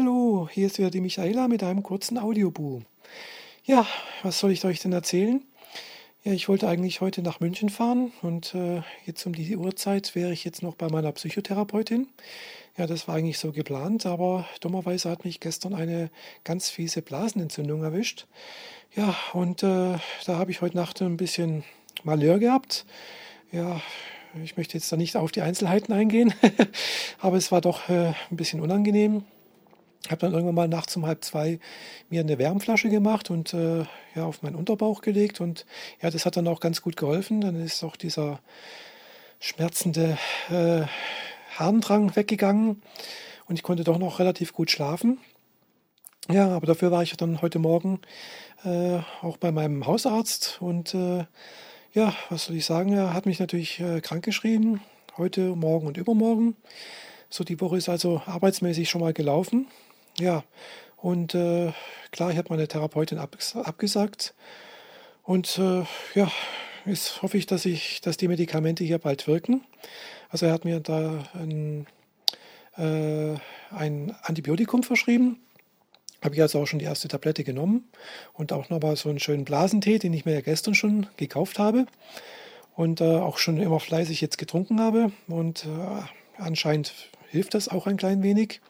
hallo, hier ist wieder die Michaela mit einem kurzen Audiobu. Ja, was soll ich euch denn erzählen? Ja, ich wollte eigentlich heute nach München fahren und äh, jetzt um die Uhrzeit wäre ich jetzt noch bei meiner Psychotherapeutin. Ja, das war eigentlich so geplant, aber dummerweise hat mich gestern eine ganz fiese Blasenentzündung erwischt. Ja, und äh, da habe ich heute Nacht ein bisschen Malheur gehabt. Ja, ich möchte jetzt da nicht auf die Einzelheiten eingehen, aber es war doch äh, ein bisschen unangenehm. Ich habe dann irgendwann mal nachts um halb zwei mir eine Wärmflasche gemacht und äh, ja, auf meinen Unterbauch gelegt. Und ja, das hat dann auch ganz gut geholfen. Dann ist auch dieser schmerzende äh, Harndrang weggegangen und ich konnte doch noch relativ gut schlafen. Ja, aber dafür war ich dann heute Morgen äh, auch bei meinem Hausarzt und äh, ja, was soll ich sagen, er hat mich natürlich äh, krankgeschrieben, heute, morgen und übermorgen. So, die Woche ist also arbeitsmäßig schon mal gelaufen. Ja, und äh, klar, ich habe meine Therapeutin abges abgesagt. Und äh, ja, jetzt hoffe ich, dass ich, dass die Medikamente hier bald wirken. Also er hat mir da ein, äh, ein Antibiotikum verschrieben. Habe ich also auch schon die erste Tablette genommen und auch nochmal so einen schönen Blasentee, den ich mir ja gestern schon gekauft habe und äh, auch schon immer fleißig jetzt getrunken habe. Und äh, anscheinend hilft das auch ein klein wenig.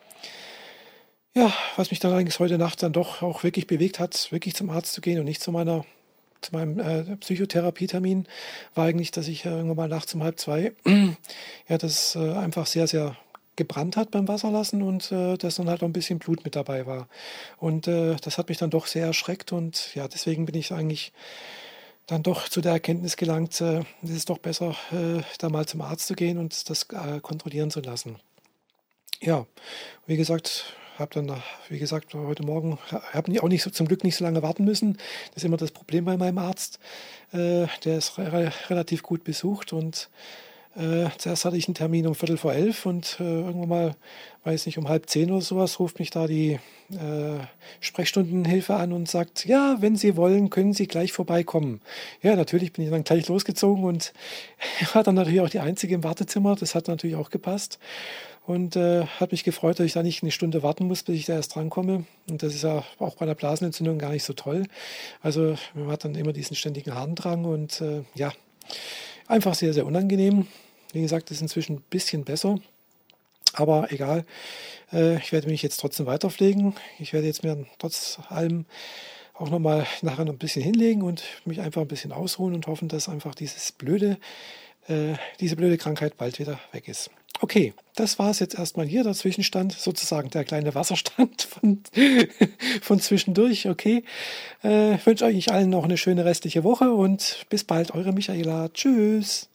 Ja, was mich dann eigentlich heute Nacht dann doch auch wirklich bewegt hat, wirklich zum Arzt zu gehen und nicht zu meiner zu meinem äh, Psychotherapietermin war eigentlich, dass ich äh, irgendwann mal nachts um halb zwei ja das äh, einfach sehr, sehr gebrannt hat beim Wasserlassen und äh, dass dann halt auch ein bisschen Blut mit dabei war. Und äh, das hat mich dann doch sehr erschreckt und ja, deswegen bin ich eigentlich dann doch zu der Erkenntnis gelangt, äh, es ist doch besser, äh, da mal zum Arzt zu gehen und das kontrollieren zu lassen. Ja, wie gesagt, habe dann, wie gesagt, heute Morgen, habe auch nicht so, zum Glück nicht so lange warten müssen. Das ist immer das Problem bei meinem Arzt. Äh, der ist re relativ gut besucht und äh, zuerst hatte ich einen Termin um Viertel vor elf und äh, irgendwann mal, weiß nicht, um halb zehn oder sowas, ruft mich da die äh, Sprechstundenhilfe an und sagt, ja, wenn Sie wollen, können Sie gleich vorbeikommen. Ja, natürlich bin ich dann gleich losgezogen und war dann natürlich auch die Einzige im Wartezimmer. Das hat natürlich auch gepasst und äh, hat mich gefreut, dass ich da nicht eine Stunde warten muss, bis ich da erst drankomme. Und das ist ja auch bei einer Blasenentzündung gar nicht so toll. Also man hat dann immer diesen ständigen Harndrang und äh, ja, Einfach sehr, sehr unangenehm. Wie gesagt, ist inzwischen ein bisschen besser. Aber egal, äh, ich werde mich jetzt trotzdem weiterpflegen. Ich werde jetzt mir trotz allem auch nochmal nachher noch ein bisschen hinlegen und mich einfach ein bisschen ausruhen und hoffen, dass einfach dieses blöde, äh, diese blöde Krankheit bald wieder weg ist. Okay, das war es jetzt erstmal hier, der Zwischenstand, sozusagen der kleine Wasserstand von, von zwischendurch. Okay, äh, wünsche euch allen noch eine schöne restliche Woche und bis bald, eure Michaela. Tschüss.